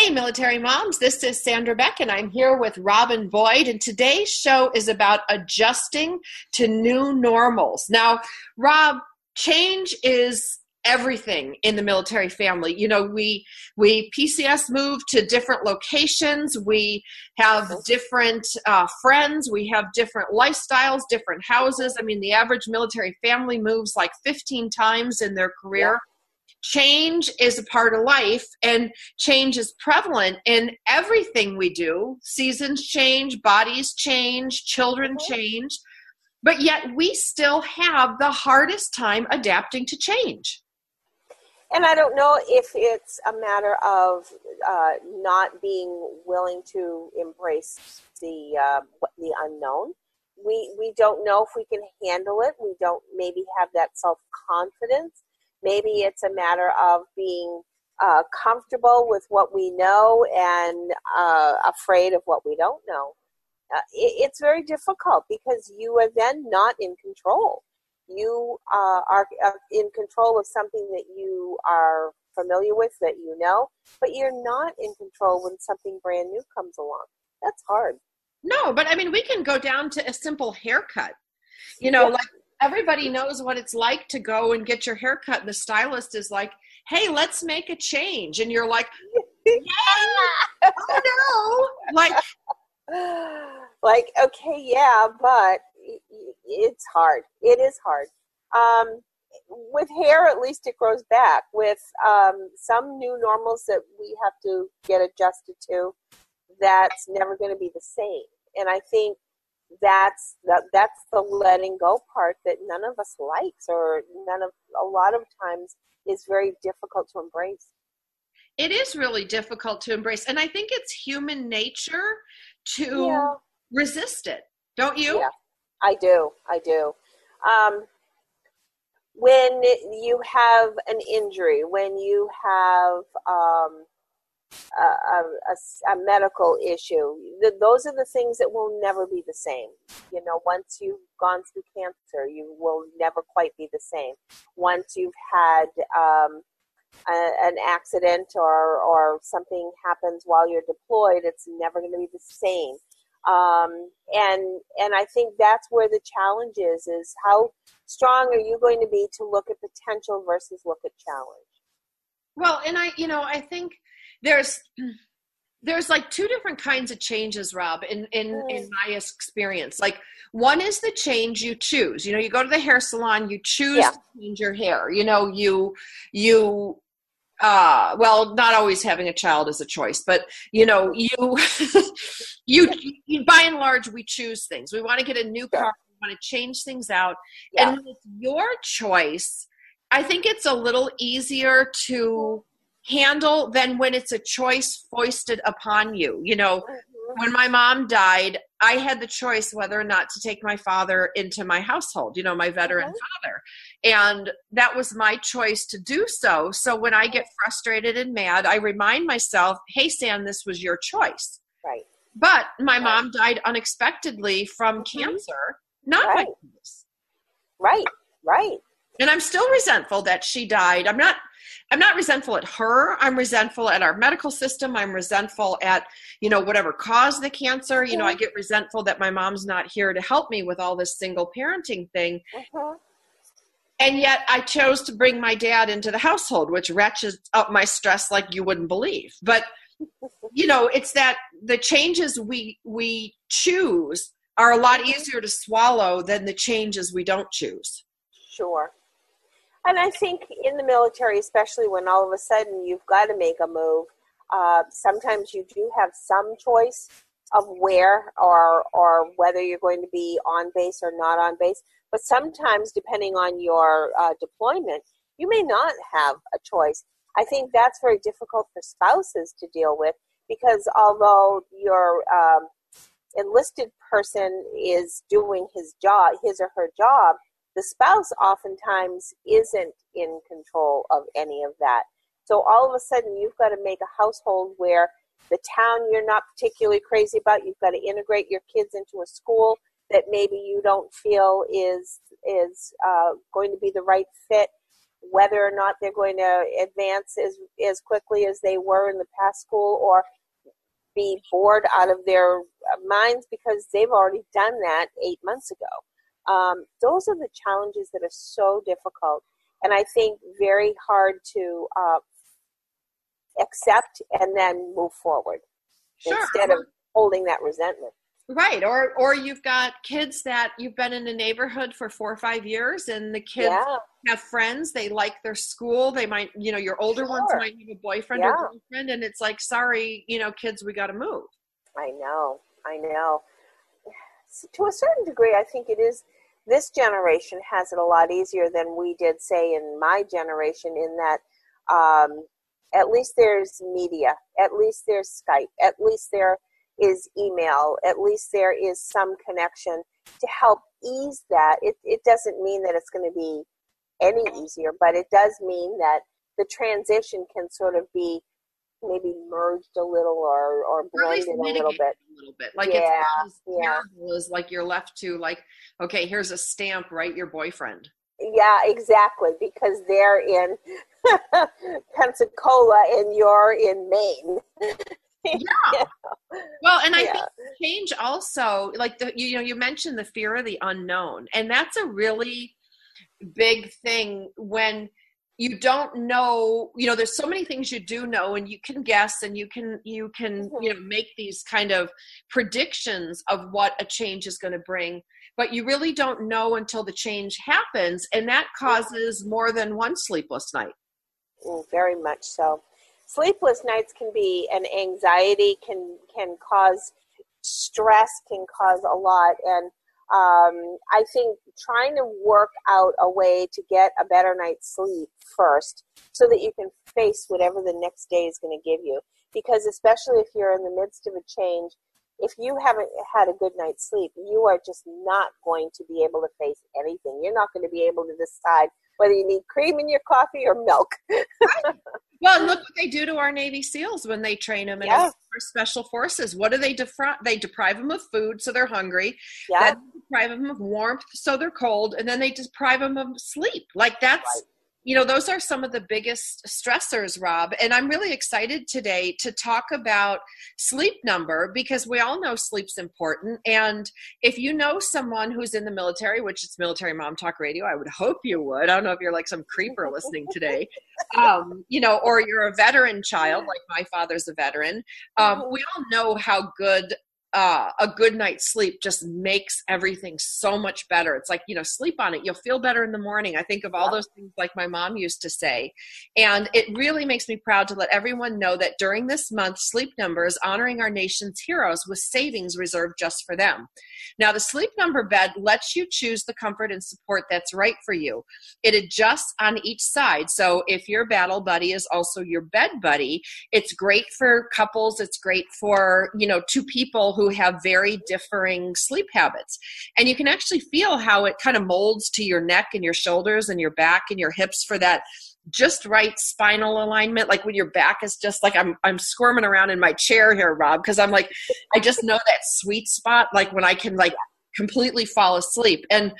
Hey, military moms, this is Sandra Beck, and I'm here with Robin Boyd. And today's show is about adjusting to new normals. Now, Rob, change is everything in the military family. You know we we pcs move to different locations. We have different uh, friends. We have different lifestyles different houses. I mean the average military family moves like 15 times in their career change is a part of life and change is prevalent in everything we do seasons change bodies change children change but yet we still have the hardest time adapting to change and I don't know if it's a matter of uh, not being willing to embrace the uh, the unknown. We we don't know if we can handle it. We don't maybe have that self confidence. Maybe it's a matter of being uh, comfortable with what we know and uh, afraid of what we don't know. Uh, it, it's very difficult because you are then not in control you uh, are in control of something that you are familiar with, that you know, but you're not in control when something brand new comes along. That's hard. No, but I mean, we can go down to a simple haircut. You know, yeah. like everybody knows what it's like to go and get your haircut, and the stylist is like, hey, let's make a change. And you're like, yeah, oh no. Like, like, okay, yeah, but it's hard. It is hard. Um, with hair, at least it grows back. With um, some new normals that we have to get adjusted to, that's never going to be the same. And I think that's that, that's the letting go part that none of us likes, or none of a lot of times is very difficult to embrace. It is really difficult to embrace, and I think it's human nature to yeah. resist it. Don't you? Yeah. I do. I do. Um, when you have an injury, when you have um, a, a, a, medical issue, the, those are the things that will never be the same. You know, once you've gone through cancer, you will never quite be the same. Once you've had um, a, an accident or, or something happens while you're deployed, it's never going to be the same um, and and I think that's where the challenge is: is how strong are you going to be to look at potential versus look at challenge? Well, and I, you know, I think there's there's like two different kinds of changes, Rob, in in mm. in my experience. Like one is the change you choose. You know, you go to the hair salon, you choose yeah. to change your hair. You know, you you uh, well, not always having a child is a choice, but you know, you, you, you, by and large, we choose things. We want to get a new car. We want to change things out, yeah. and with your choice, I think it's a little easier to handle than when it's a choice foisted upon you. You know, mm-hmm. when my mom died, I had the choice whether or not to take my father into my household, you know, my veteran mm-hmm. father. And that was my choice to do so. So when I get frustrated and mad, I remind myself, hey, Sam, this was your choice. Right. But my right. mom died unexpectedly from mm-hmm. cancer, not right. Right, right. And I'm still resentful that she died. I'm not I'm not resentful at her. I'm resentful at our medical system. I'm resentful at, you know, whatever caused the cancer. You know, I get resentful that my mom's not here to help me with all this single parenting thing. Uh-huh. And yet I chose to bring my dad into the household, which ratchets up my stress like you wouldn't believe. But you know, it's that the changes we we choose are a lot easier to swallow than the changes we don't choose. Sure. And I think in the military, especially when all of a sudden you've got to make a move, uh, sometimes you do have some choice of where or or whether you're going to be on base or not on base. But sometimes, depending on your uh, deployment, you may not have a choice. I think that's very difficult for spouses to deal with because although your um, enlisted person is doing his job, his or her job, the spouse oftentimes isn't in control of any of that. So all of a sudden, you've got to make a household where the town you're not particularly crazy about, you've got to integrate your kids into a school that maybe you don't feel is is uh, going to be the right fit. Whether or not they're going to advance as as quickly as they were in the past school, or be bored out of their minds because they've already done that eight months ago. Um, those are the challenges that are so difficult, and I think very hard to uh, accept and then move forward Sure. instead of holding that resentment. Right. Or or you've got kids that you've been in a neighborhood for four or five years and the kids Yeah, have friends, they like their school, they might you know, your older ones might have a boyfriend Yeah. or girlfriend and it's like, sorry, you know, kids, we gotta move. I know. I know. To a certain degree, I think it is. This generation has it a lot easier than we did, say, in my generation. In that, um, at least there's media, at least there's Skype, at least there is email, at least there is some connection to help ease that. It it doesn't mean that it's going to be any easier, but it does mean that the transition can sort of be maybe merged a little or or Or blended a little bit. a little bit. Like Yeah, it's yeah. terrible as like you're left to like, okay, here's a stamp, right? Your boyfriend. Yeah, exactly, because they're in Pensacola and you're in Maine. Yeah. Well, and I Yeah. think change also like the you know you mentioned the fear of the unknown and that's a really big thing when you don't know you know there's so many things you do know and you can guess and you can you can Mhm. you know make these kind of predictions of what a change is going to bring but you really don't know until the change happens and that causes more than one sleepless night Mm, very much so. Sleepless nights can be an anxiety, can can cause stress, can cause a lot, and um, I think trying to work out a way to get a better night's sleep first, so that you can face whatever the next day is going to give you. Because especially if you're in the midst of a change, if you haven't had a good night's sleep, you are just not going to be able to face anything. You're not going to be able to decide whether you need cream in your coffee or milk. Well, and look what they do to our Navy SEALs when they train them in our special forces. What do they deprive? They deprive them of food, so they're hungry. Yeah, they deprive them of warmth, so they're cold, and then they deprive them of sleep. Like that's, Right. You know, those are some of the biggest stressors, Rob. And I'm really excited today to talk about sleep number because we all know sleep's important. And if you know someone who's in the military, which is Military Mom Talk Radio, I would hope you would. I don't know if you're like some creeper listening today um, you know, or you're a veteran child, like my father's a veteran. Um, we all know how good uh, a good night's sleep just makes everything so much better. It's like, you know, sleep on it. You'll feel better in the morning. I think of all those things like my mom used to say. And it really makes me proud to let everyone know that during this month, Sleep Number is honoring our nation's heroes with savings reserved just for them. Now, the Sleep Number bed lets you choose the comfort and support that's right for you. It adjusts on each side. So if your battle buddy is also your bed buddy, it's great for couples. It's great for, you know, two people who have very differing sleep habits. And you can actually feel how it kind of molds to your neck and your shoulders and your back and your hips for that just right spinal alignment like when your back is just like i'm i'm squirming around in my chair here rob because i'm like i just know that sweet spot like when i can like completely fall asleep and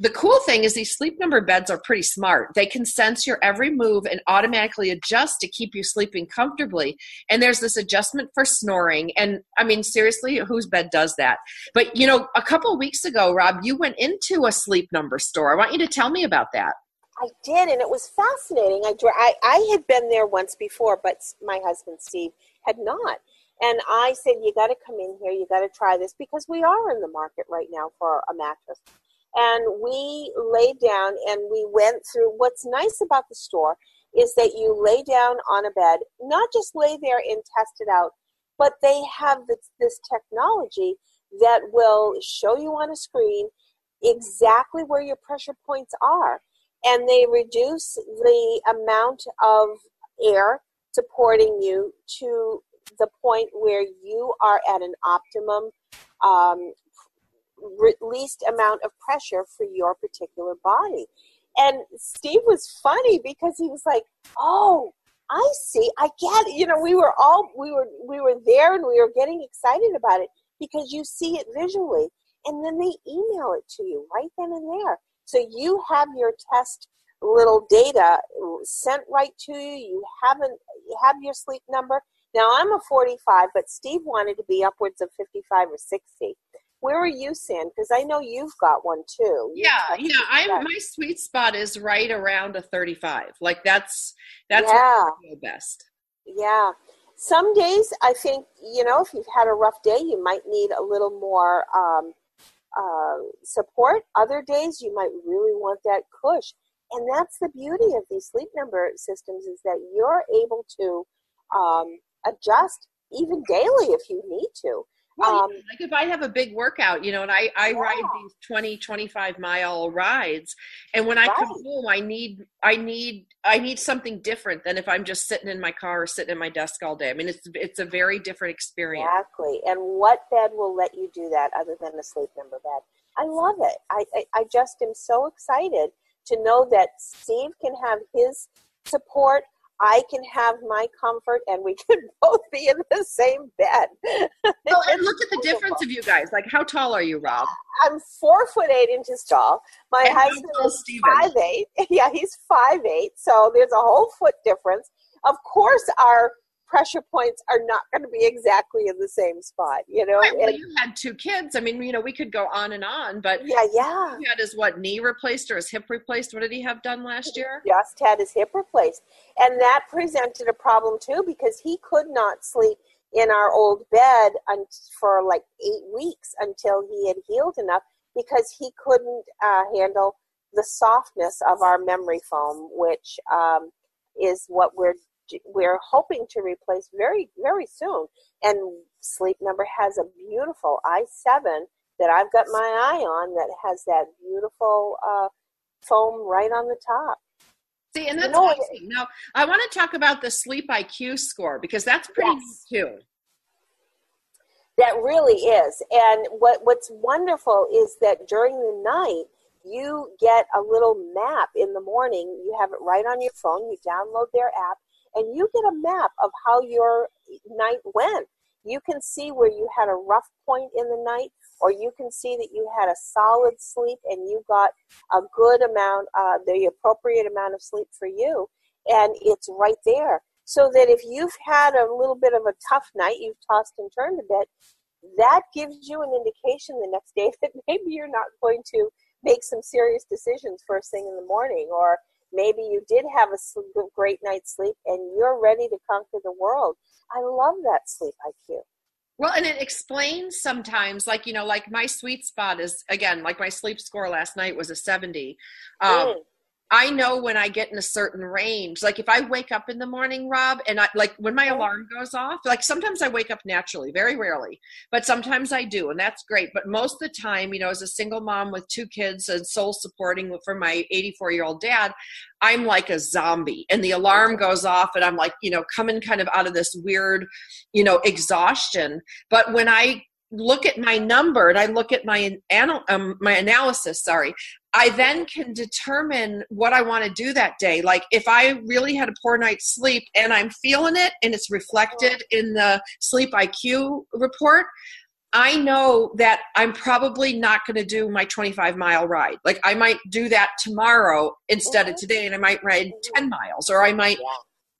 the cool thing is these sleep number beds are pretty smart. They can sense your every move and automatically adjust to keep you sleeping comfortably. And there's this adjustment for snoring. And I mean, seriously, whose bed does that? But you know, a couple weeks ago, Rob, you went into a sleep number store. I want you to tell me about that. I did, and it was fascinating. I, I, I had been there once before, but my husband Steve had not. And I said, You got to come in here, you got to try this because we are in the market right now for a mattress. And we laid down and we went through. What's nice about the store is that you lay down on a bed, not just lay there and test it out, but they have this, this technology that will show you on a screen exactly where your pressure points are. And they reduce the amount of air supporting you to the point where you are at an optimum um, least amount of pressure for your particular body. And Steve was funny because he was like, "Oh, I see. I get it." You know, we were all we were we were there and we were getting excited about it because you see it visually, and then they email it to you right then and there. So you have your test little data sent right to you. You haven't you have your sleep number. Now I'm a 45, but Steve wanted to be upwards of 55 or 60. Where are you, San? Because I know you've got one too. You yeah, yeah. I my sweet spot is right around a 35. Like that's that's yeah. best. Yeah. Some days I think you know if you've had a rough day, you might need a little more um, uh, support. Other days you might really want that cush, and that's the beauty of these sleep number systems is that you're able to um, adjust even daily if you need to. Well, um, like if I have a big workout, you know, and I, I yeah. ride these 20, 25 mile rides. And when I right. come home, I need, I need, I need something different than if I'm just sitting in my car or sitting in my desk all day. I mean, it's, it's a very different experience. Exactly. And what bed will let you do that other than a sleep number bed? I love it. I, I, I just am so excited to know that Steve can have his support I can have my comfort and we can both be in the same bed. well, and look at the difference of you guys. Like, how tall are you, Rob? I'm four foot eight inches tall. My and husband is five eight. Yeah, he's five eight. So there's a whole foot difference. Of course, our pressure points are not going to be exactly in the same spot, you know. Right, well, and, you had two kids. I mean, you know, we could go on and on, but yeah, yeah. He had his what knee replaced or his hip replaced. What did he have done last year? He just had his hip replaced, and that presented a problem too because he could not sleep in our old bed for like eight weeks until he had healed enough because he couldn't uh, handle the softness of our memory foam, which um, is what we're we're hoping to replace very very soon. And Sleep Number has a beautiful i7 that I've got my eye on that has that beautiful uh, foam right on the top. See, and that's you know, awesome. Now, I want to talk about the Sleep IQ score because that's pretty yes. too. That really is. And what, what's wonderful is that during the night, you get a little map in the morning. You have it right on your phone. You download their app, and you get a map of how your night went. You can see where you had a rough point in the night, or you can see that you had a solid sleep and you got a good amount, uh, the appropriate amount of sleep for you, and it's right there. So that if you've had a little bit of a tough night, you've tossed and turned a bit, that gives you an indication the next day that maybe you're not going to make some serious decisions first thing in the morning, or Maybe you did have a great night's sleep and you're ready to conquer the world. I love that sleep IQ. Well, and it explains sometimes, like, you know, like my sweet spot is, again, like my sleep score last night was a 70. Um, mm. I know when I get in a certain range. Like if I wake up in the morning, Rob, and I like when my alarm goes off, like sometimes I wake up naturally, very rarely, but sometimes I do, and that's great. But most of the time, you know, as a single mom with two kids and sole supporting for my 84 year old dad, I'm like a zombie. And the alarm goes off, and I'm like, you know, coming kind of out of this weird, you know, exhaustion. But when I look at my number and I look at my anal- um, my analysis, sorry, I then can determine what I want to do that day. Like if I really had a poor night's sleep and I'm feeling it and it's reflected in the sleep IQ report, I know that I'm probably not going to do my 25 mile ride. Like I might do that tomorrow instead of today and I might ride 10 miles or I might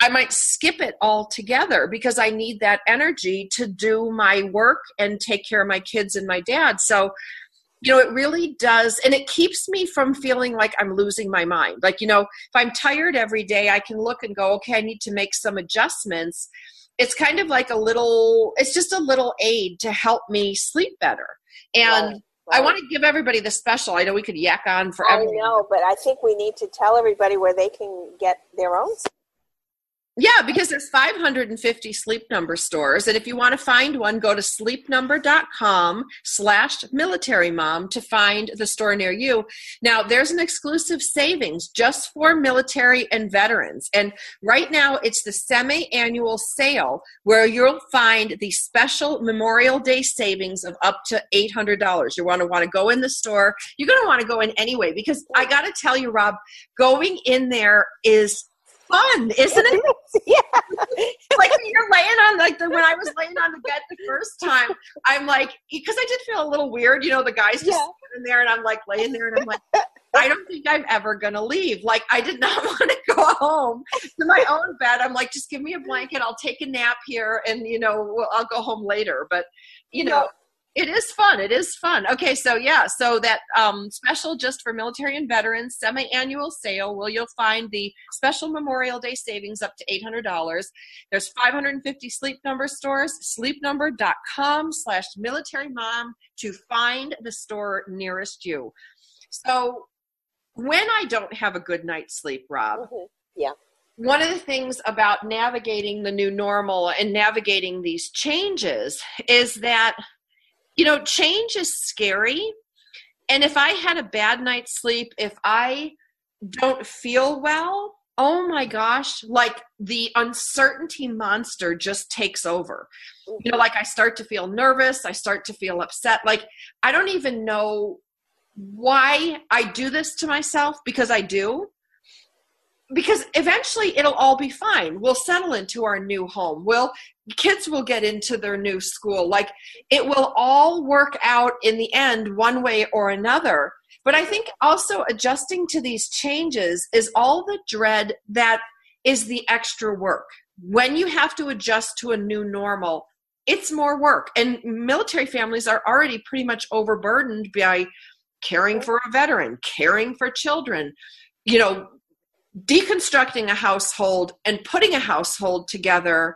I might skip it altogether because I need that energy to do my work and take care of my kids and my dad. So, you know, it really does. And it keeps me from feeling like I'm losing my mind. Like, you know, if I'm tired every day, I can look and go, okay, I need to make some adjustments. It's kind of like a little, it's just a little aid to help me sleep better. And right. I want to give everybody the special. I know we could yak on forever. I know, but I think we need to tell everybody where they can get their own Yeah, because there's 550 sleep number stores. And if you want to find one, go to sleepnumber.com slash military mom to find the store near you. Now, there's an exclusive savings just for military and veterans. And right now, it's the semi annual sale where you'll find the special Memorial Day savings of up to $800. You want to want to go in the store. You're going to want to go in anyway because I got to tell you, Rob, going in there is fun, isn't it? yeah. like you're laying on like the, when I was laying on the bed the first time, I'm like because I did feel a little weird, you know, the guys just Yeah. in there and I'm like laying there and I'm like, I don't think I'm ever gonna leave. Like I did not want to go home to my own bed. I'm like, just give me a blanket, I'll take a nap here and you know, I'll go home later. But you know, it is fun. It is fun. Okay, so yeah, so that um, special just for military and veterans semi-annual sale, where you'll find the special Memorial Day savings up to eight hundred dollars. There's 550 Sleep Number stores. Sleepnumber.com slash military mom to find the store nearest you. So when I don't have a good night's sleep, Rob, Mhm. one of the things about navigating the new normal and navigating these changes is that you know change is scary and if i had a bad night's sleep if i don't feel well oh my gosh like the uncertainty monster just takes over you know like i start to feel nervous i start to feel upset like i don't even know why i do this to myself because i do because eventually it'll all be fine. We'll settle into our new home. We'll kids will get into their new school. Like it will all work out in the end one way or another. But I think also adjusting to these changes is all the dread that is the extra work. When you have to adjust to a new normal, it's more work. And military families are already pretty much overburdened by caring for a veteran, caring for children, you know, deconstructing a household and putting a household together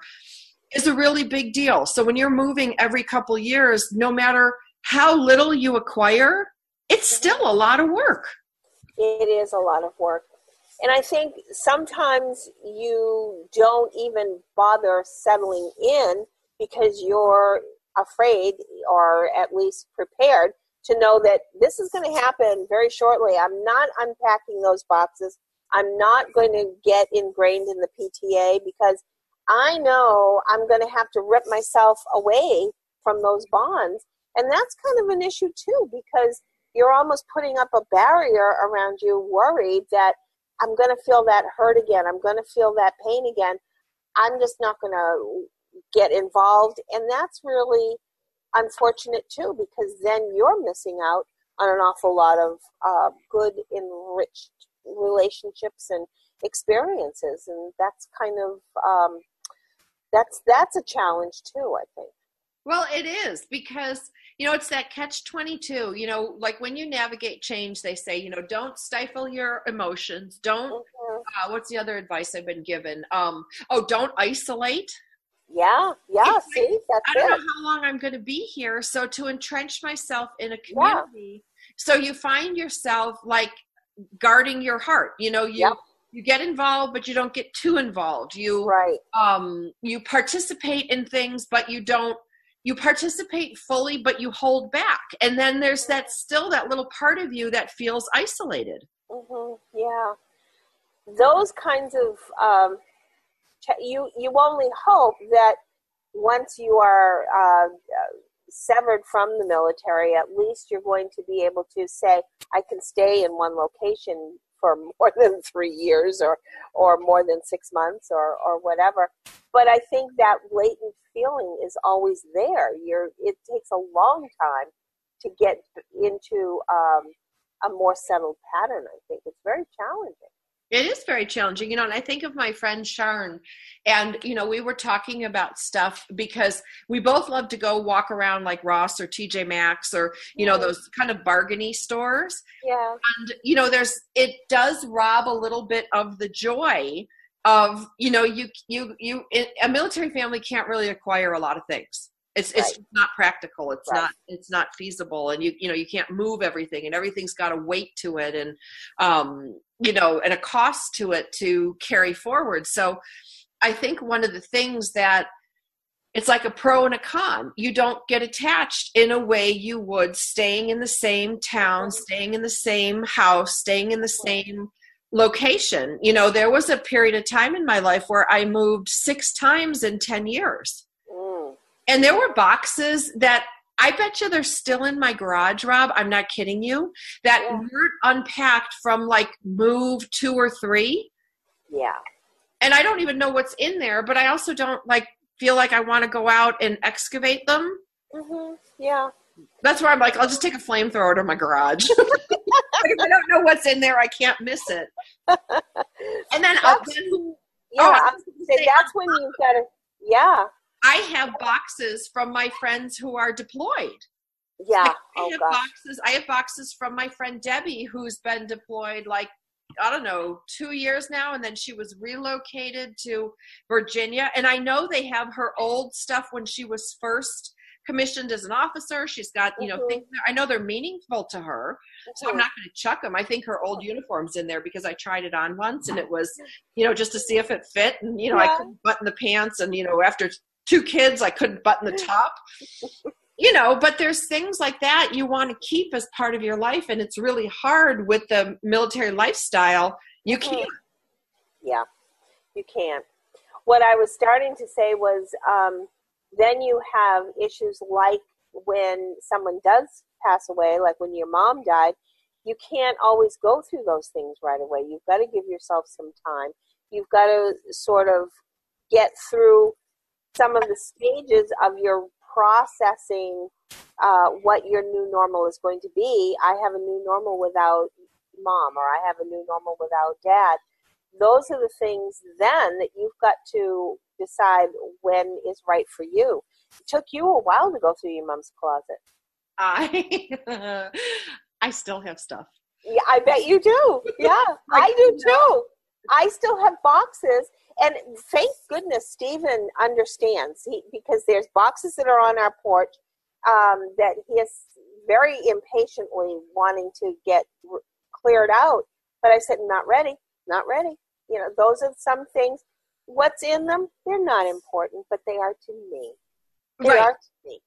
is a really big deal. So when you're moving every couple years, no matter how little you acquire, it's still a lot of work. It is a lot of work. And I think sometimes you don't even bother settling in because you're afraid or at least prepared to know that this is going to happen very shortly. I'm not unpacking those boxes. I'm not going to get ingrained in the PTA because I know I'm going to have to rip myself away from those bonds. And that's kind of an issue too because you're almost putting up a barrier around you, worried that I'm going to feel that hurt again. I'm going to feel that pain again. I'm just not going to get involved. And that's really unfortunate too because then you're missing out on an awful lot of uh, good, enriched relationships and experiences. And that's kind of. Um, that's that's a challenge too, I think. Well, it is because, you know, it's that catch 22. You know, like when you navigate change, they say, you know, don't stifle your emotions. Don't, Mhm. uh, what's the other advice I've been given? Um, oh, don't isolate. Yeah, yeah. It's See, that's I don't know how long I'm going to be here. So to entrench myself in a community, so you find yourself like guarding your heart. You know, you Yep. You get involved, but you don't get too involved. You Right. um you participate in things, but you don't. You participate fully, but you hold back, and then there's that still that little part of you that feels isolated. mm-hmm. Yeah, those kinds of um, you you only hope that once you are uh, uh, severed from the military, at least you're going to be able to say, I can stay in one location for more than three years or or more than six months or or whatever. But I think that latent feeling is always there. You're it takes a long time to get into um, a more settled pattern. I think it's very challenging. It is very challenging, you know, and I think of my friend Sharon, and you know, we were talking about stuff because we both love to go walk around like Ross or TJ Maxx or you know those kind of bargainy stores, Yeah, and you know, there's it does rob a little bit of the joy of you know you you you a military family can't really acquire a lot of things. It's it's not practical. It's Right. not it's not feasible, and you you know you can't move everything, and everything's got a weight to it, and um you know and a cost to it to carry forward. So I think one of the things that it's like a pro and a con. You don't get attached in a way you would staying in the same town, staying in the same house, staying in the same location. You know, there was a period of time in my life where I moved six times in 10 years. And there were boxes that I bet you they're still in my garage, Rob. I'm not kidding you. That yeah. weren't unpacked from like move two or three. Yeah. And I don't even know what's in there, but I also don't like feel like I want to go out and excavate them. Mm-hmm. Yeah. That's where I'm like, I'll just take a flamethrower to my garage. if I don't know what's in there, I can't miss it. And then, yeah, oh, I say, say that's when you've got to, yeah. I have boxes from my friends who are deployed. Yeah. Like, I oh, have gosh. boxes. I have boxes from my friend Debbie, who's been deployed like I don't know, two years now, and then she was relocated to Virginia. And I know they have her old stuff when she was first commissioned as an officer. She's got, you know, mm-hmm. things I know they're meaningful to her. Mm-hmm. So I'm mm-hmm. not going to chuck them. I think her old uniform's in there because I tried it on once and it was, you know, just to see if it fit. And, you know, yeah. I couldn't button the pants. And, you know, after two kids, I couldn't button the top. you know but there's things like that you want to keep as part of your life and it's really hard with the military lifestyle. You mm-hmm. can't. Yeah you can't. What i was starting to say was um, then you have issues like when someone does pass away like when your mom died you can't always go through those things right away. You've got to give yourself some time. You've got to sort of get through some of the stages of your processing uh, what your new normal is going to be. I have a new normal without mom, or I have a new normal without dad. Those are the things then that you've got to decide when is right for you. It took you a while to go through your mom's closet. I I still have stuff. Yeah, I bet you do. Yeah, I do too. I still have boxes and thank goodness Stephen understands he, because there's boxes that are on our porch um, that he is very impatiently wanting to get cleared out. But I said, not ready, not ready. You know, those are some things. What's in them? They're not important, but they are to me. They right. are to me.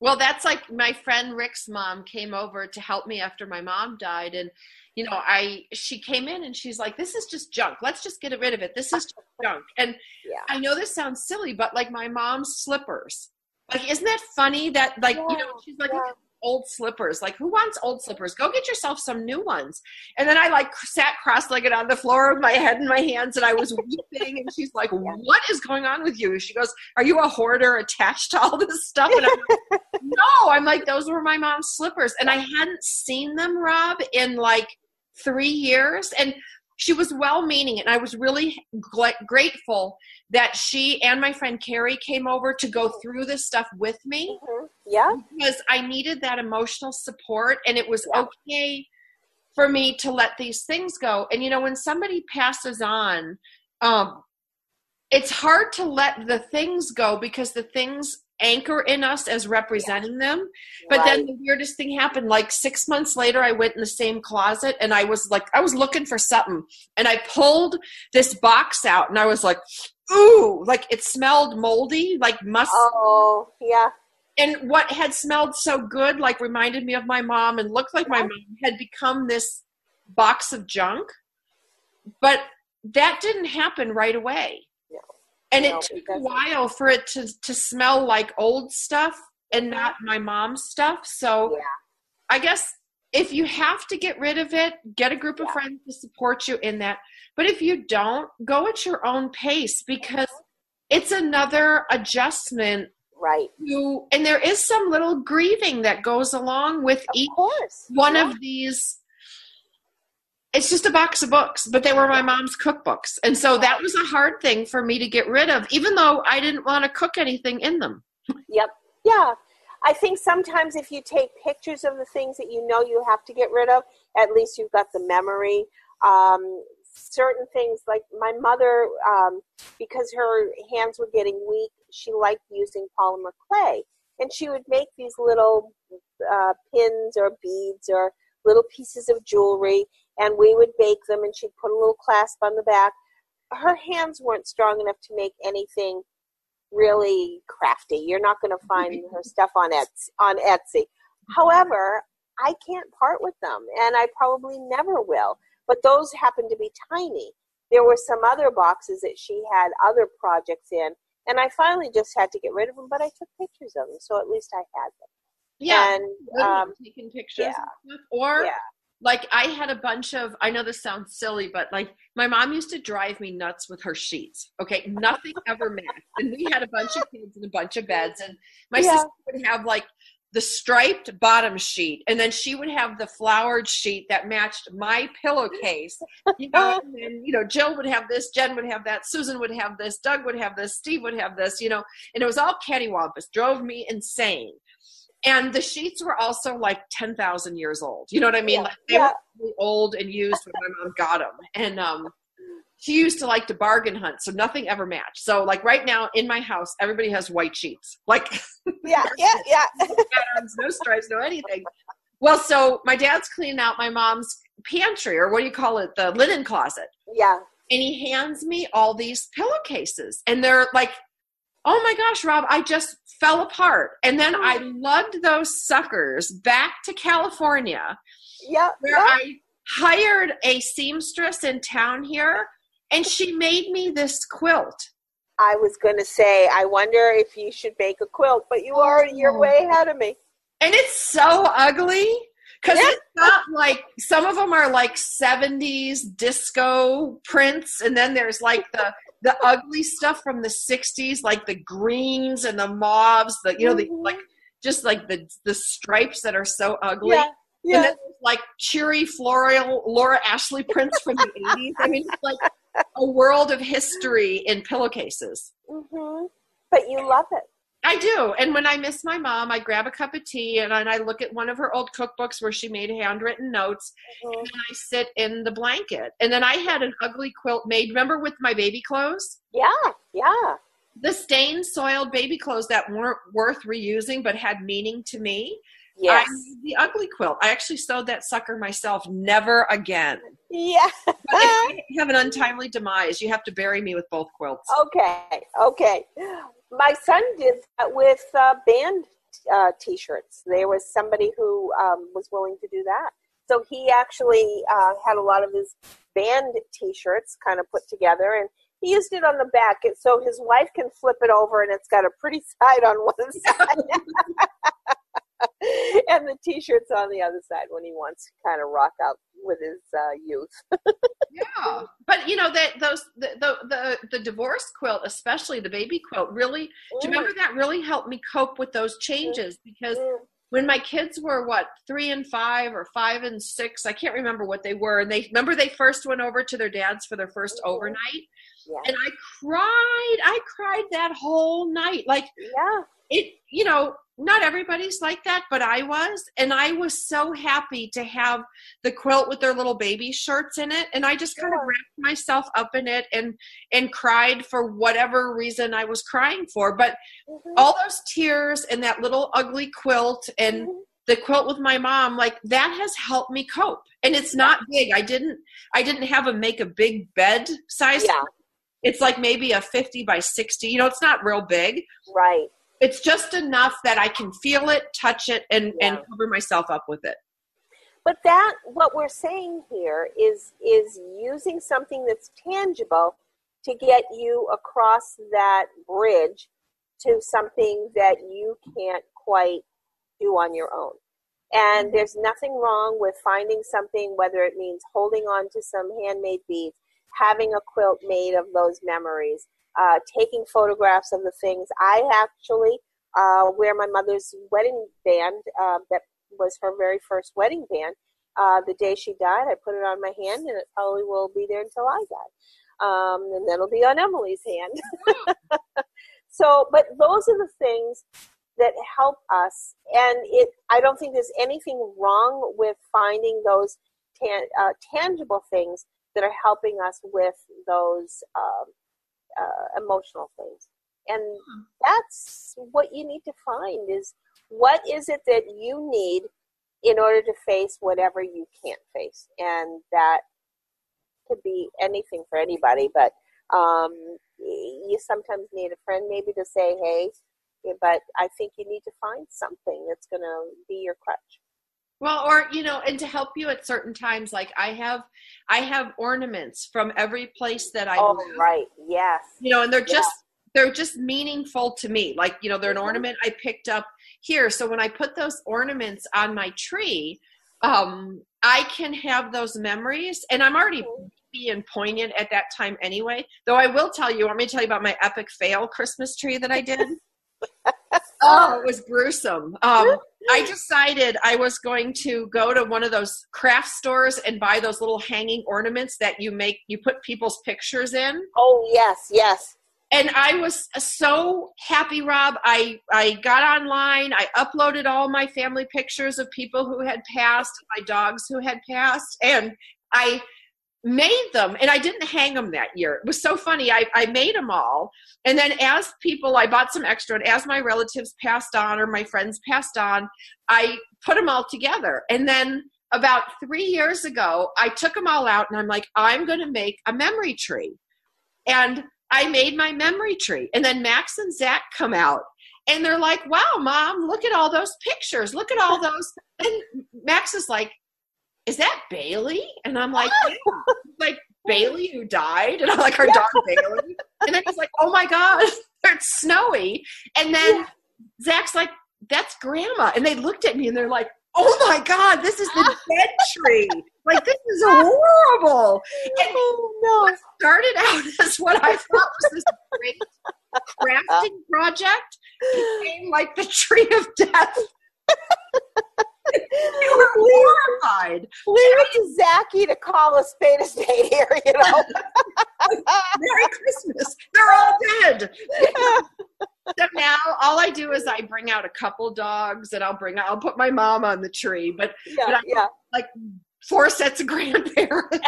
Well, that's like my friend Rick's mom came over to help me after my mom died, and you know, I she came in and she's like, "This is just junk. Let's just get rid of it. This is just junk." And yeah. I know this sounds silly, but like my mom's slippers. Like, isn't that funny? That like yeah, you know, she's like, yeah old slippers. Like, who wants old slippers? Go get yourself some new ones. And then I like sat cross legged on the floor with my head in my hands and I was weeping. And she's like, What is going on with you? She goes, Are you a hoarder attached to all this stuff? And I'm like, No, I'm like, Those were my mom's slippers. And I hadn't seen them, Rob, in like three years. And she was well meaning and i was really grateful that she and my friend carrie came over to go through this stuff with me mm-hmm. yeah because i needed that emotional support and it was yeah. okay for me to let these things go and you know when somebody passes on um it's hard to let the things go because the things anchor in us as representing them. But right. then the weirdest thing happened. Like six months later, I went in the same closet and I was like, I was looking for something. And I pulled this box out and I was like, ooh, like it smelled moldy, like must. Oh, yeah. And what had smelled so good, like reminded me of my mom and looked like my mom, had become this box of junk. But that didn't happen right away and it took a while for it to to smell like old stuff and mm-hmm. not my mom's stuff so yeah. i guess if you have to get rid of it get a group of friends to support you in that but if you don't go at your own pace because mm-hmm. it's another adjustment right to, and there is some little grieving that goes along with of each course. one yeah. of these it's just a box of books, but they were my mom's cookbooks. And so that was a hard thing for me to get rid of, even though I didn't want to cook anything in them. Yep. Yeah. I think sometimes if you take pictures of the things that you know you have to get rid of, at least you've got the memory. Um, certain things, like my mother, um, because her hands were getting weak, she liked using polymer clay. And she would make these little uh, pins or beads or little pieces of jewelry and we would bake them and she'd put a little clasp on the back her hands weren't strong enough to make anything really crafty. You're not going to find her stuff on Etsy, on Etsy. However, I can't part with them, and I probably never will. But those happened to be tiny. There were some other boxes that she had other projects in, and I finally just had to get rid of them. But I took pictures of them, so at least I had them. Yeah, and um, taking pictures, yeah, or yeah. Like I had a bunch of. I know this sounds silly, but like my mom used to drive me nuts with her sheets. Okay, nothing ever matched, and we had a bunch of kids and a bunch of beds, and my Yeah. sister would have like the striped bottom sheet, and then she would have the flowered sheet that matched my pillowcase. You know, and then, you know, Jill would have this, Jen would have that, Susan would have this, Doug would have this, Steve would have this. You know, and it was all cattywampus. Drove me insane. And the sheets were also like ten thousand years old. You know what I mean? Yeah. Like they Yeah. were really old and used when my mom got them. And um, she used to like to bargain hunt, so nothing ever matched. So like right now in my house, everybody has white sheets, like Yeah, yeah, yeah. patterns, no stripes, no anything. Well, so my dad's cleaning out my mom's pantry, or what do you call it, the linen closet, yeah. and he hands me all these pillowcases, and they're like, "Oh my gosh, Rob, I just fell apart." And then I mm. lugged those suckers back to California Yeah, where yeah. I hired a seamstress in town here, and she made me this quilt. I was going to say, I wonder if you should make a quilt, but you are you're Oh. way ahead of me. And it's so ugly because Yeah. it's not like some of them are like 70s disco prints, and then there's like the the ugly stuff from the 60s, like the greens and the mauves, the you know, the Mhm. like just like the the stripes that are so ugly. Yeah, And yeah. then there's like cheery floral Laura Ashley prints from the 80s. I mean, it's like a world of history in pillowcases. Mm-hmm. But you love it. I do. And when I miss my mom, I grab a cup of tea and I look at one of her old cookbooks where she made handwritten notes Mhm. and I sit in the blanket. And then I had an ugly quilt made, remember with my baby clothes? Yeah, yeah. The stained, soiled baby clothes that weren't worth reusing but had meaning to me. Yes. I the ugly quilt. I actually sewed that sucker myself. Never again. Yeah. But if I have an untimely demise, you have to bury me with both quilts. okay, okay. My son did that with uh, band uh, t-shirts. There was somebody who um, was willing to do that. So he actually uh, had a lot of his band t-shirts kind of put together and he used it on the back so his wife can flip it over and it's got a pretty side on one side and the t-shirts on the other side when he wants to kind of rock out with his uh, youth Yeah, but you know that those the, the the the divorce quilt, especially the baby quilt, really. Do you remember that really helped me cope with those changes? Because Mm. when my kids were what three and five or five and six, I can't remember what they were, and they remember they first went over to their dad's for their 1st Mhm. overnight, yeah. And I cried. I cried that whole night, like yeah. it you know not everybody's like that but i was. And i was so happy to have the quilt with their little baby shirts in it. And i just kind of wrapped myself up in it and and cried for whatever reason i was crying for. But Mhm. all those tears and that little ugly quilt and Mhm. the quilt with my mom like that has helped me cope. And it's not big. I didn't i didn't have a make a big bed size yeah it's like maybe a 50 by 60 you know it's not real big. Right. It's just enough that I can feel it, touch it, and and cover myself up with it. but that what we're saying here is is using something that's tangible to get you across that bridge to something that you can't quite do on your own. And mm-hmm. there's nothing wrong with finding something whether it means holding on to some handmade beads having a quilt made of those memories uh, taking photographs of the things i actually uh, wear my mother's wedding band uh, that was her very first wedding band. Uh, the day she died, I put it on my hand, and it probably will be there until I die. Um, and then it'll be on Emily's hand. so, but those are the things that help us, and it. I don't think there's anything wrong with finding those tan- uh, tangible things that are helping us with those um, uh, emotional things. And that's what you need to find is what is it that you need in order to face whatever you can't face and that could be anything for anybody but Um, you sometimes need a friend maybe to say, hey, but I think you need to find something that's going to be your crutch. Well, or you know, and to help you at certain times, like I have, I have ornaments from every place that I oh, live. right, yes. You know, and they're just they're just meaningful to me. Like you know, they're an mm-hmm. ornament I picked up here. So when I put those ornaments on my tree, um, I can have those memories, and I'm already mm-hmm. being poignant at that time anyway. Though I will tell you, want me to tell you about my epic fail Christmas tree that I did? oh, it was gruesome. Um, I decided I was going to go to one of those craft stores and buy those little hanging ornaments that you make, you put people's pictures in. Oh, yes, yes. And I was so happy, Rob. I, I got online, I uploaded all my family pictures of people who had passed, my dogs who had passed, and I made them and I didn't hang them that year. It was so funny. I, I made them all. And then as people, I bought some extra, and as my relatives passed on or my friends passed on, I put them all together. And then about three years ago, I took them all out and I'm like, I'm going to make a memory tree. And I made my memory tree. And then Max and Zach come out and they're like, wow, mom, look at all those pictures. Look at all those. And Max is like, is that Bailey? And I'm like, oh! yeah. like Bailey who died, and I'm like, our dog Bailey. And then he's like, oh my god, it's snowy. And then yeah. Zach's like, that's Grandma. And they looked at me and they're like, oh my god, this is the dead tree. Like this is horrible. And oh, no. started out as what I thought was this great crafting project became like the tree of death you were horrified. Leave it to Zachy to call a spade a spade here, you know. Merry Christmas. They're all dead. so now all I do is I bring out a couple dogs and I'll bring I'll put my mom on the tree, but, yeah, but yeah. like four sets of grandparents.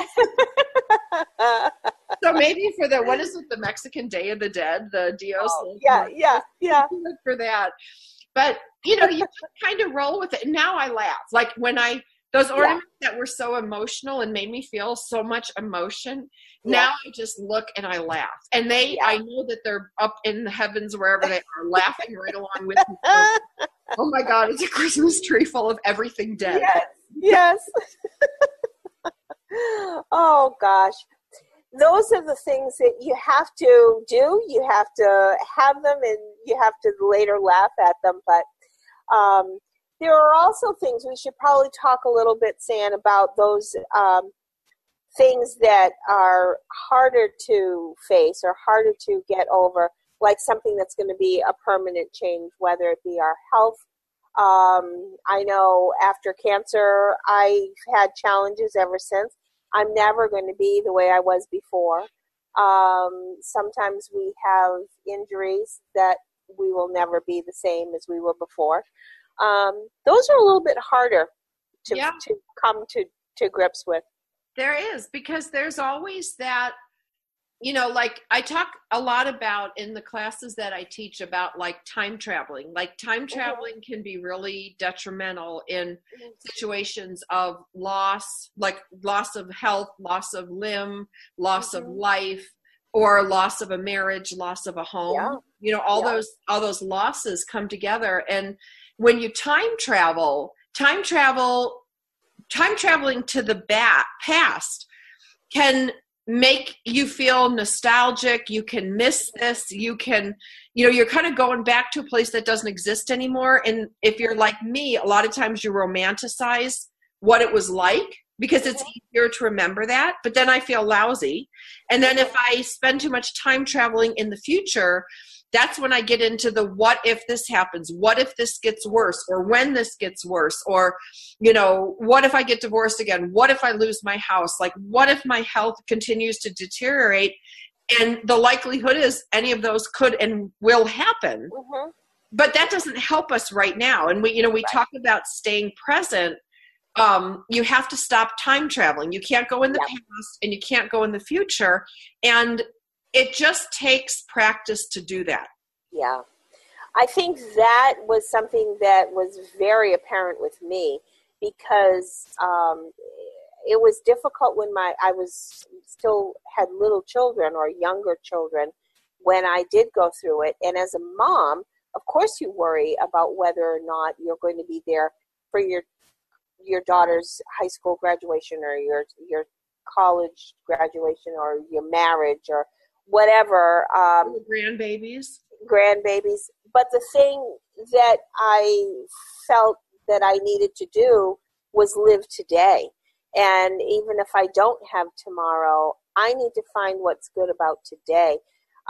so maybe for the what is it, the Mexican Day of the Dead, the Dios. Oh, yeah, yeah, yeah. For that. But you know, you kind of roll with it. And now I laugh. Like when I those ornaments yeah. that were so emotional and made me feel so much emotion. Yeah. Now I just look and I laugh. And they yeah. I know that they're up in the heavens wherever they are laughing right along with me. oh my god, it's a Christmas tree full of everything dead. Yes. Yes. oh gosh those are the things that you have to do. You have to have them and you have to later laugh at them. But um, there are also things we should probably talk a little bit, San, about those um, things that are harder to face or harder to get over, like something that's going to be a permanent change, whether it be our health. Um, I know after cancer, I've had challenges ever since. I'm never going to be the way I was before. Um, sometimes we have injuries that we will never be the same as we were before. Um, those are a little bit harder to, yeah. to come to, to grips with. There is because there's always that you know like i talk a lot about in the classes that i teach about like time traveling like time mm-hmm. traveling can be really detrimental in mm-hmm. situations of loss like loss of health loss of limb loss mm-hmm. of life or loss of a marriage loss of a home yeah. you know all yeah. those all those losses come together and when you time travel time travel time traveling to the back past can make you feel nostalgic. You can miss this. You can you know you're kind of going back to a place that doesn't exist anymore. And if you're like me a lot of times you romanticize what it was like because it's easier to remember that. But then i feel lousy. And then if i spend too much time traveling in the future that's when I get into the what if this happens? What if this gets worse? Or when this gets worse? Or, you know, what if I get divorced again? What if I lose my house? Like, what if my health continues to deteriorate? And the likelihood is any of those could and will happen. Mm-hmm. But that doesn't help us right now. And we, you know, we right. talk about staying present. Um, you have to stop time traveling. You can't go in the yeah. past and you can't go in the future. And it just takes practice to do that. Yeah. I think that was something that was very apparent with me because um, it was difficult when my I was still had little children or younger children when I did go through it. And as a mom, of course, you worry about whether or not you're going to be there for your your daughter's high school graduation or your your college graduation or your marriage or whatever. Um, grandbabies. Grandbabies. But the thing that I felt that I needed to do was live today. And even if I don't have tomorrow, I need to find what's good about today.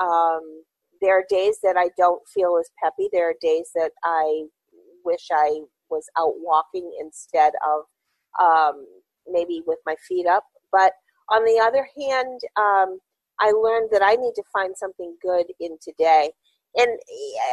Um, there are days that I don't feel as peppy. There are days that I wish I was out walking instead of um, maybe with my feet up. But on the other hand, um, I learned that I need to find something good in today. And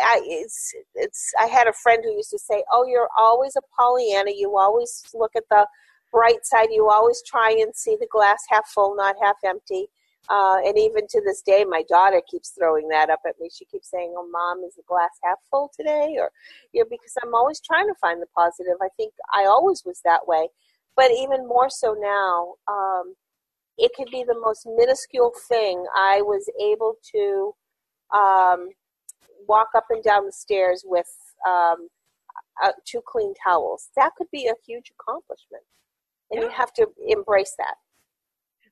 I, it's, it's, I had a friend who used to say, Oh, you're always a Pollyanna. You always look at the bright side. You always try and see the glass half full, not half empty. Uh, and even to this day, my daughter keeps throwing that up at me. She keeps saying, "Oh, mom, is the glass half full today?" Or, you know, because I'm always trying to find the positive. I think I always was that way, but even more so now. Um, it could be the most minuscule thing. I was able to um, walk up and down the stairs with um, uh, two clean towels. That could be a huge accomplishment, and yeah. you have to embrace that.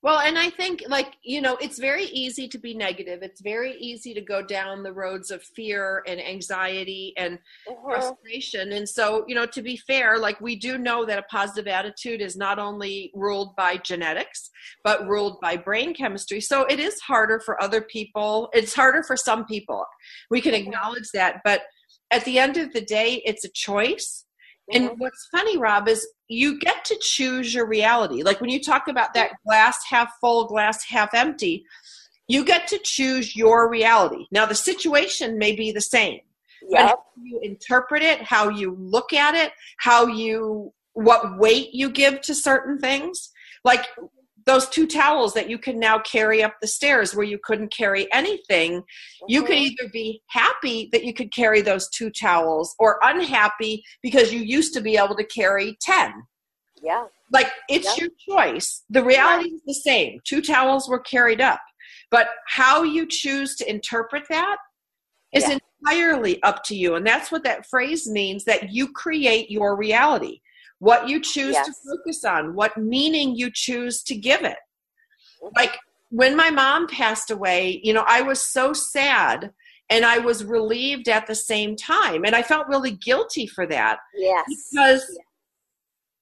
Well, and I think, like, you know, it's very easy to be negative. It's very easy to go down the roads of fear and anxiety and mm-hmm. frustration. And so, you know, to be fair, like, we do know that a positive attitude is not only ruled by genetics, but ruled by brain chemistry. So it is harder for other people. It's harder for some people. We can mm-hmm. acknowledge that. But at the end of the day, it's a choice and mm-hmm. what's funny, Rob, is you get to choose your reality. Like when you talk about that glass half full, glass half empty, you get to choose your reality. Now, the situation may be the same. Yep. But you interpret it, how you look at it, how you, what weight you give to certain things. Like those two towels that you can now carry up the stairs where you couldn't carry anything mm-hmm. you could mm-hmm. either be happy that you could carry those two towels or unhappy because you used to be able to carry 10 yeah like it's yeah. your choice the reality yeah. is the same two towels were carried up but how you choose to interpret that is yeah. entirely up to you and that's what that phrase means that you create your reality what you choose yes. to focus on, what meaning you choose to give it. Like when my mom passed away, you know, I was so sad and I was relieved at the same time. And I felt really guilty for that. Yes. Because yes.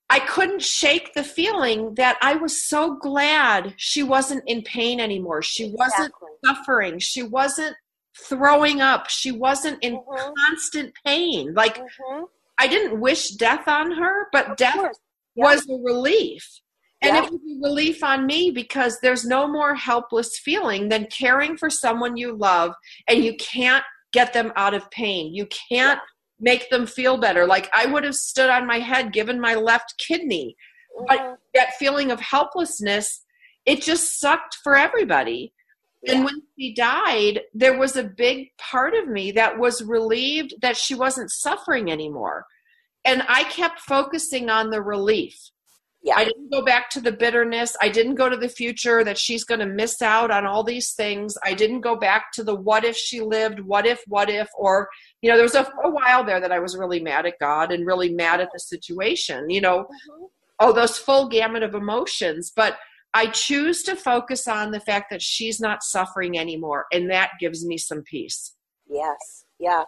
I couldn't shake the feeling that I was so glad she wasn't in pain anymore. She exactly. wasn't suffering. She wasn't throwing up. She wasn't in mm-hmm. constant pain. Like, mm-hmm. I didn't wish death on her, but of death was a relief. And it was a relief on me because there's no more helpless feeling than caring for someone you love and you can't get them out of pain. You can't make them feel better. Like I would have stood on my head given my left kidney. Mm-hmm. But that feeling of helplessness, it just sucked for everybody. Yeah. And when she died, there was a big part of me that was relieved that she wasn't suffering anymore. And I kept focusing on the relief. Yeah. I didn't go back to the bitterness. I didn't go to the future that she's going to miss out on all these things. I didn't go back to the what if she lived, what if, what if, or, you know, there was a, a while there that I was really mad at God and really mad at the situation, you know, mm-hmm. oh, those full gamut of emotions. But I choose to focus on the fact that she's not suffering anymore, and that gives me some peace. Yes, yeah.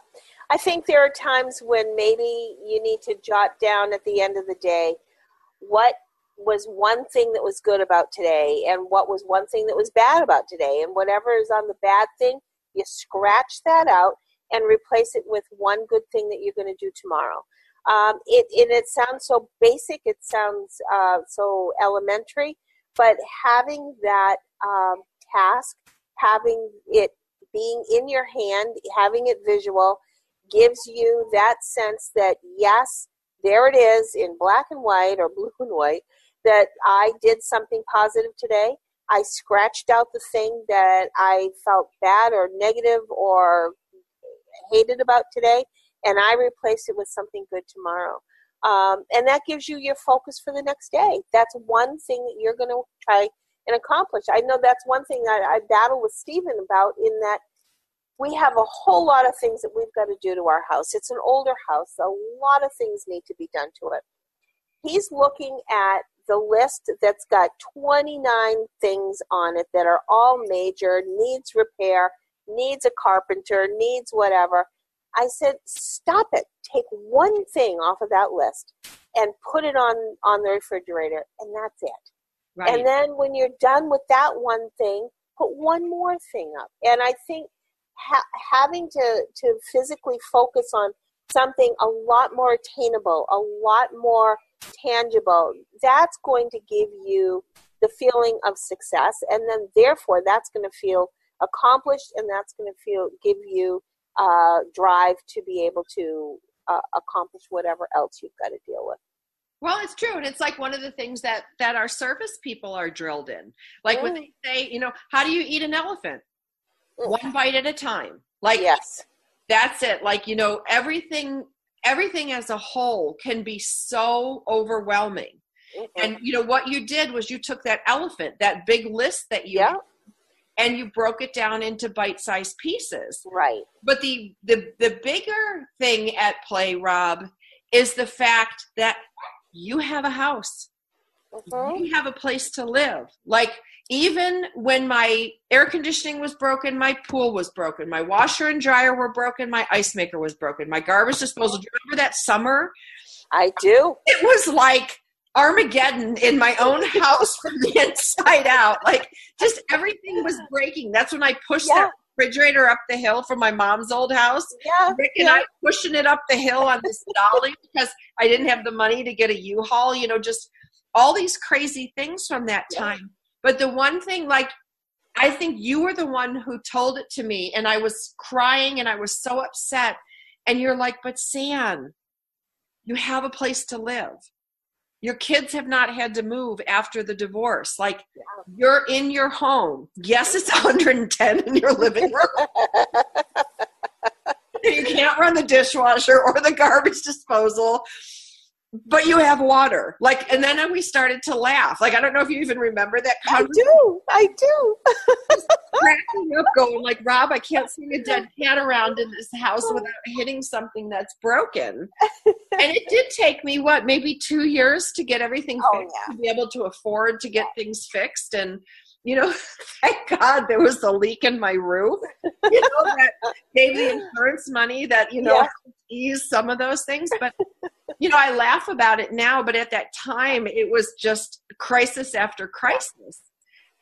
I think there are times when maybe you need to jot down at the end of the day what was one thing that was good about today and what was one thing that was bad about today. And whatever is on the bad thing, you scratch that out and replace it with one good thing that you're going to do tomorrow. Um, it, and it sounds so basic, it sounds uh, so elementary, but having that um, task, having it being in your hand, having it visual, gives you that sense that yes, there it is in black and white or blue and white that I did something positive today. I scratched out the thing that I felt bad or negative or hated about today, and I replaced it with something good tomorrow. Um, and that gives you your focus for the next day. That's one thing that you're going to try and accomplish. I know that's one thing that I battle with Stephen about in that we have a whole lot of things that we've got to do to our house. It's an older house. A lot of things need to be done to it. He's looking at the list that's got 29 things on it that are all major, needs repair, needs a carpenter, needs whatever. I said, stop it. Take one thing off of that list and put it on on the refrigerator, and that's it. Right. And then when you're done with that one thing, put one more thing up. And I think ha- having to to physically focus on something a lot more attainable, a lot more tangible, that's going to give you the feeling of success, and then therefore that's going to feel accomplished, and that's going to feel give you uh, drive to be able to uh, accomplish whatever else you've got to deal with. Well, it's true, and it's like one of the things that that our service people are drilled in. Like mm. when they say, you know, how do you eat an elephant? Mm. One bite at a time. Like yes, that's it. Like you know, everything everything as a whole can be so overwhelming. Mm-hmm. And you know what you did was you took that elephant, that big list that you yeah and you broke it down into bite-sized pieces. Right. But the the the bigger thing at play, Rob, is the fact that you have a house. Mm-hmm. You have a place to live. Like even when my air conditioning was broken, my pool was broken, my washer and dryer were broken, my ice maker was broken, my garbage disposal. Do you remember that summer? I do. It was like Armageddon in my own house from the inside out. Like just everything was breaking. That's when I pushed yeah. that refrigerator up the hill from my mom's old house. Yeah. Rick and yeah. I pushing it up the hill on this dolly because I didn't have the money to get a U-Haul, you know, just all these crazy things from that time. Yeah. But the one thing like I think you were the one who told it to me and I was crying and I was so upset and you're like, "But San, you have a place to live." Your kids have not had to move after the divorce. Like you're in your home. Yes it's 110 in your living room. You can't run the dishwasher or the garbage disposal but you have water like and then we started to laugh like i don't know if you even remember that i do i do cracking up going like rob i can't see a dead cat around in this house without hitting something that's broken and it did take me what maybe two years to get everything oh, fixed yeah. to be able to afford to get things fixed and you know, thank God there was a leak in my roof. You know, that gave the insurance money that, you know, yeah. ease some of those things. But, you know, I laugh about it now, but at that time it was just crisis after crisis.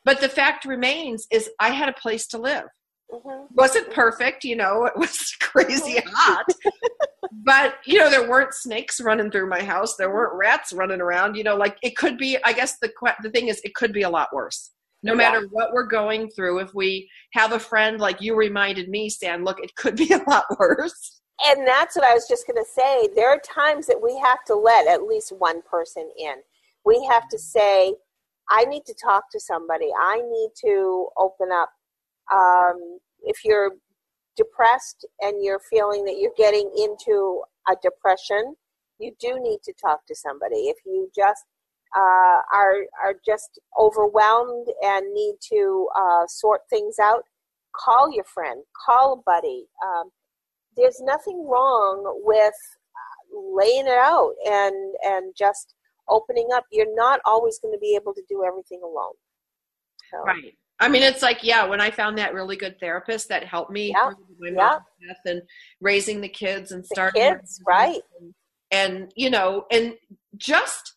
But the fact remains is I had a place to live. Mm-hmm. Wasn't perfect, you know, it was crazy hot. but, you know, there weren't snakes running through my house. There weren't rats running around, you know, like it could be, I guess the, the thing is, it could be a lot worse no matter what we're going through if we have a friend like you reminded me stan look it could be a lot worse and that's what i was just going to say. There are times that we have to let at least one person in. We have to say i need to talk to somebody. I need to open up. Um, if you're depressed and you're feeling that you're getting into a depression you do need to talk to somebody. If you just uh, are are just overwhelmed and need to uh, sort things out, call your friend, call a buddy. Um, there's nothing wrong with uh, laying it out and and just opening up. You're not always going to be able to do everything alone. So. Right. I mean, it's like, yeah, when I found that really good therapist that helped me yeah. yeah. and raising the kids and starting kids, right? And, and, you know, and just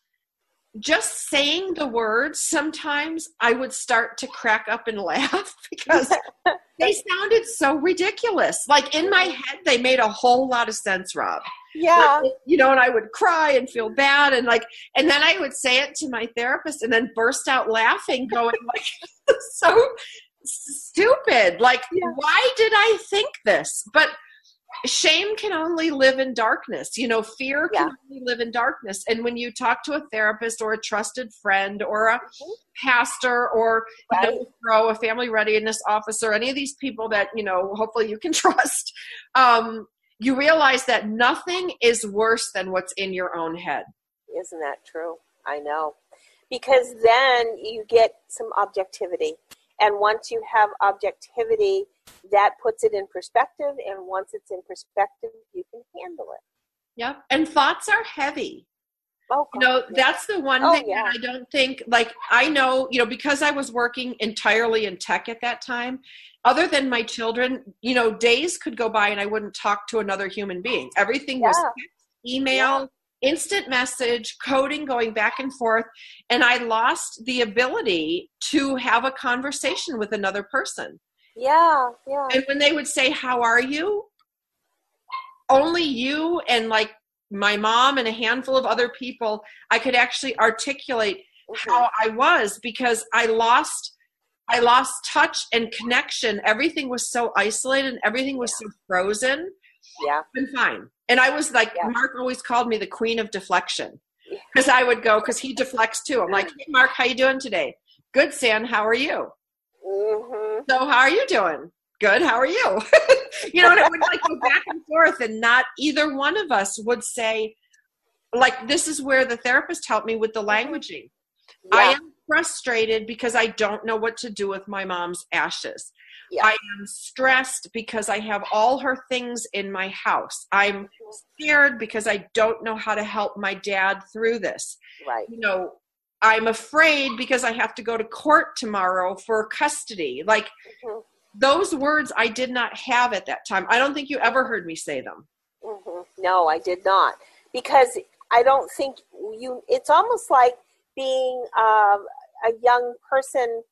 just saying the words sometimes i would start to crack up and laugh because they sounded so ridiculous. Like in my head they made a whole lot of sense rob. Yeah. Like, you know and i would cry and feel bad and like and then i would say it to my therapist and then burst out laughing going like so stupid. Like yeah. why did i think this? But shame can only live in darkness you know fear can yeah. only live in darkness and when you talk to a therapist or a trusted friend or a mm-hmm. pastor or right. you know, a family readiness officer any of these people that you know hopefully you can trust um, you realize that nothing is worse than what's in your own head isn't that true i know because then you get some objectivity. And once you have objectivity, that puts it in perspective. And once it's in perspective, you can handle it. Yep. And thoughts are heavy. Oh, you know, yeah. that's the one Oh, thing yeah. that I don't think, like, I know, you know, because I was working entirely in tech at that time, other than my children, you know, days could go by and I wouldn't talk to another human being. Everything was text, email, instant message, coding going back and forth. And I lost the ability to have a conversation with another person. Yeah, yeah. And when they would say, How are you? Only you and like my mom and a handful of other people, I could actually articulate Mhm. how I was because I lost I lost touch and connection. Everything was so isolated and everything was so frozen. Yeah. Been fine. And I was like, Yeah. Mark always called me the queen of deflection. Because I would go, because he deflects too. I'm like, hey Mark, how you doing today? Good, San, how are you? hmm So how are you doing? Good. How are you? you know, and it would like go back and forth, and not either one of us would say, like, this is where the therapist helped me with the languaging. I am frustrated because I don't know what to do with my mom's ashes. Yeah. I am stressed because I have all her things in my house. I'm scared because I don't know how to help my dad through this Right. you know i'm afraid because i have to go to court tomorrow for custody like Mhm. those words i did not have at that time i don't think you ever heard me say them hmm No, I did not because I don't think you. It's almost like being um, a young person,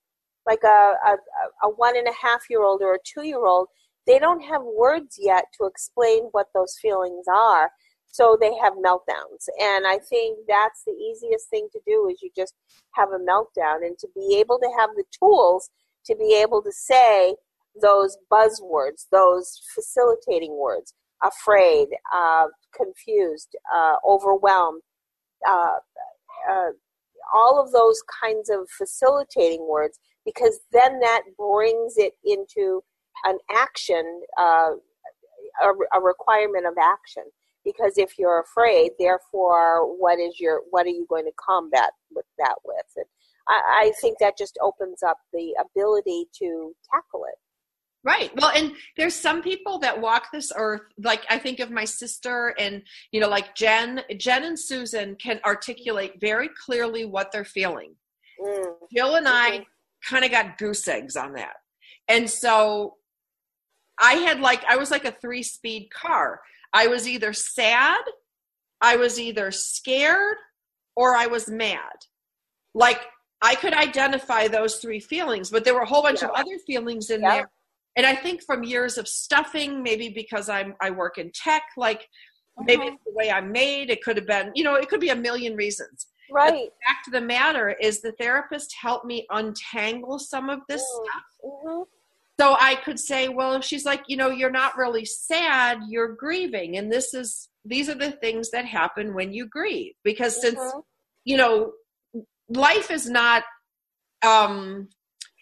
like a, a a one and a half year old or a two year old. They don't have words yet to explain what those feelings are, so they have meltdowns. And I think that's the easiest thing to do is you just have a meltdown, and to be able to have the tools to be able to say those buzzwords, those facilitating words afraid, uh, confused, uh, overwhelmed, uh, uh, all of those kinds of facilitating words, because then that brings it into an action, uh, a, a requirement of action. Because if you're afraid, therefore, what is your what are you going to combat with that with? And I, I think that just opens up the ability to tackle it. Right. Well and there's some people that walk this earth like i think of my sister and you know like jen jen and susan can articulate very clearly what they're feeling. Mm, jill and i Mhm. kind of got goose eggs on that. And so i had like i was like a three speed car. I was either sad i was either scared or i was mad. Like i could identify those three feelings but there were a whole bunch of other feelings in Yeah. there and i think from years of stuffing maybe because i'm i work in tech like maybe it's the way i'm made it could have been you know it could be a million reasons Right. fact of the matter is the therapist helped me untangle some of this Mm. stuff hmm so i could say well she's like you know you're not really sad you're grieving and this is these are the things that happen when you grieve because since Mhm. you know life is not um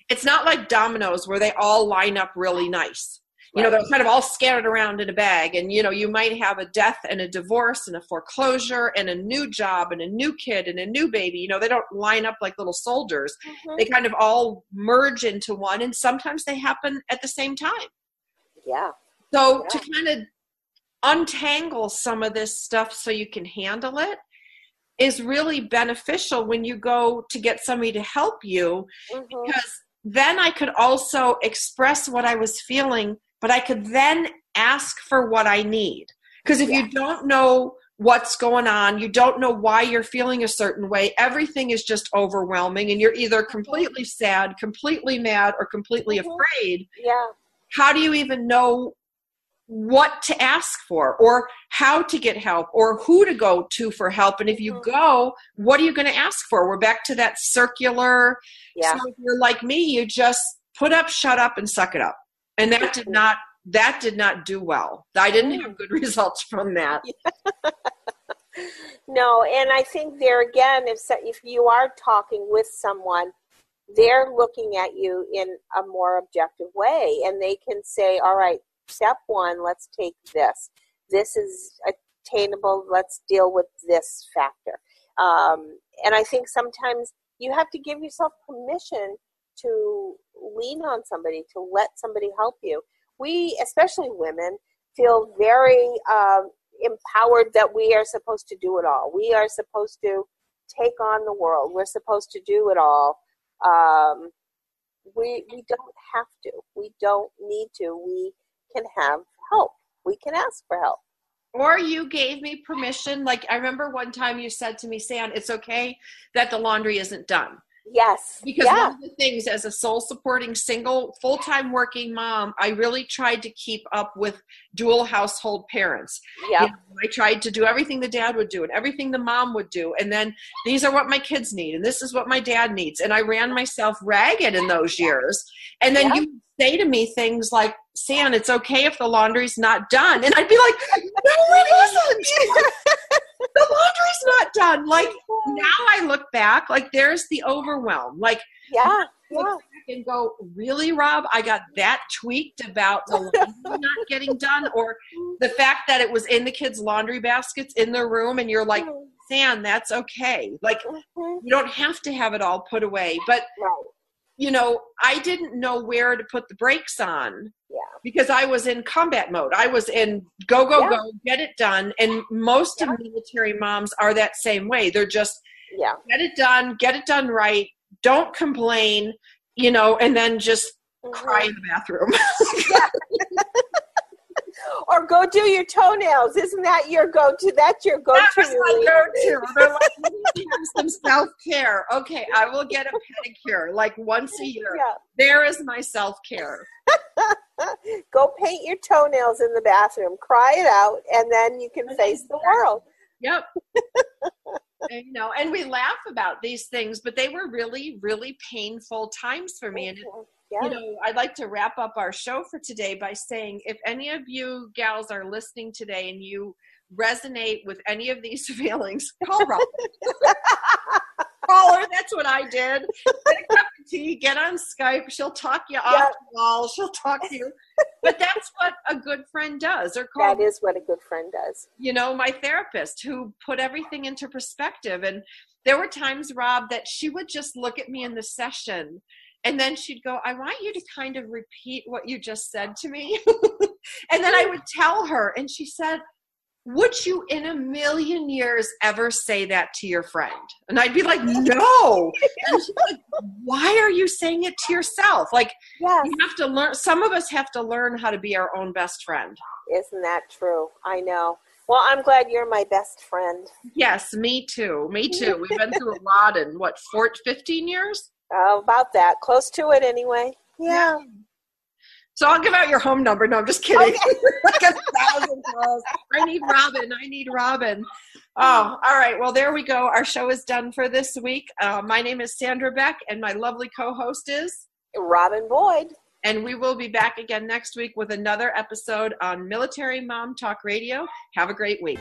it's not like dominoes where they all line up really nice you know they're kind of all scattered around in a bag and you know you might have a death and a divorce and a foreclosure and a new job and a new kid and a new baby you know they don't line up like little soldiers Mhm. they kind of all merge into one and sometimes they happen at the same time Yeah. so Yeah. to kind of untangle some of this stuff so you can handle it is really beneficial when you go to get somebody to help you hmm because then I could also express what I was feeling, but I could then ask for what I need. Because if Yeah. you don't know what's going on, you don't know why you're feeling a certain way, everything is just overwhelming, and you're either completely sad, completely mad, or completely Mhm. afraid. Yeah. How do you even know what to ask for, or how to get help, or who to go to for help? And if you Mhm. go, what are you going to ask for? We're back to that circular Yeah. so if you're like me, you just put up, shut up, and suck it up. And that did not that did not do well. I didn't have good results from that. No, and I think there again, if so- if you are talking with someone, they're looking at you in a more objective way, and they can say, "All right, step one, let's take this. This is attainable. Let's deal with this factor." Um, and I think sometimes you have to give yourself permission to lean on somebody, to let somebody help you. We, especially women, feel very um, empowered that we are supposed to do it all. We are supposed to take on the world. We're supposed to do it all. Um, we we don't have to. We don't need to. We can have help. We can ask for help. Or you gave me permission. Like I remember one time you said to me, San, it's okay that the laundry isn't done. Yes. Because yeah. one of the things as a sole supporting single full time working mom, I really tried to keep up with dual household parents. Yeah. You know, I tried to do everything the dad would do and everything the mom would do. And then these are what my kids need and this is what my dad needs. And I ran myself ragged in those years. And then Yeah. you say to me things like, San, it's okay if the laundry's not done. And I'd be like, no, it isn't. the laundry's not done. Like now I look back, like there's the overwhelm. Like Yeah. Yeah. look back and go, really, Rob? I got that tweaked about the laundry not getting done, or the fact that it was in the kids' laundry baskets in their room, and you're like, San, that's okay. Like Mhm. you don't have to have it all put away, but Right. You know, I didn't know where to put the brakes on Yeah. because I was in combat mode. I was in go, go, Yeah. go, get it done. And most Yeah. of military moms are that same way. They're just Yeah. get it done, get it done right, don't complain, you know, and then just Mhm. cry in the bathroom. Or go do your toenails. Isn't that your go-to? That's your go-to. that was my go-to. They're like, "You need to have some self-care. Okay, I will get a pedicure like once a year. Yeah. There is my self-care. Go paint your toenails in the bathroom. Cry it out, and then you can face the world. Yep. and, you know, and we laugh about these things, but they were really, really painful times for me. And Yeah. you know, I'd like to wrap up our show for today by saying if any of you gals are listening today and you resonate with any of these feelings, call Robin. call her. That's what I did. Get a cup of tea, get on Skype. She'll talk you off the wall. She'll talk to you. But that's what a good friend does. Or call that is what a good friend does. you know, my therapist who put everything into perspective. And there were times, Rob, that she would just look at me in the session and then she'd go, I want you to kind of repeat what you just said to me. and then I would tell her, and she said, would you in a million years ever say that to your friend? And I'd be like, no. And she's like, why are you saying it to yourself? Like, Yes. you have to learn, some of us have to learn how to be our own best friend. Isn't that true? I know. Well, I'm glad you're my best friend. Yes, me too. Me too. We've been through a lot in what, four, 15 years? Uh, about that. Close to it, anyway. Yeah. So I'll give out your home number. No, I'm just kidding. Okay. like a thousand calls. I need Robin. I need Robin. Oh, all right. Well, there we go. Our show is done for this week. Uh, my name is Sandra Beck, and my lovely co host is. Robin Boyd. And we will be back again next week with another episode on Military Mom Talk Radio. Have a great week.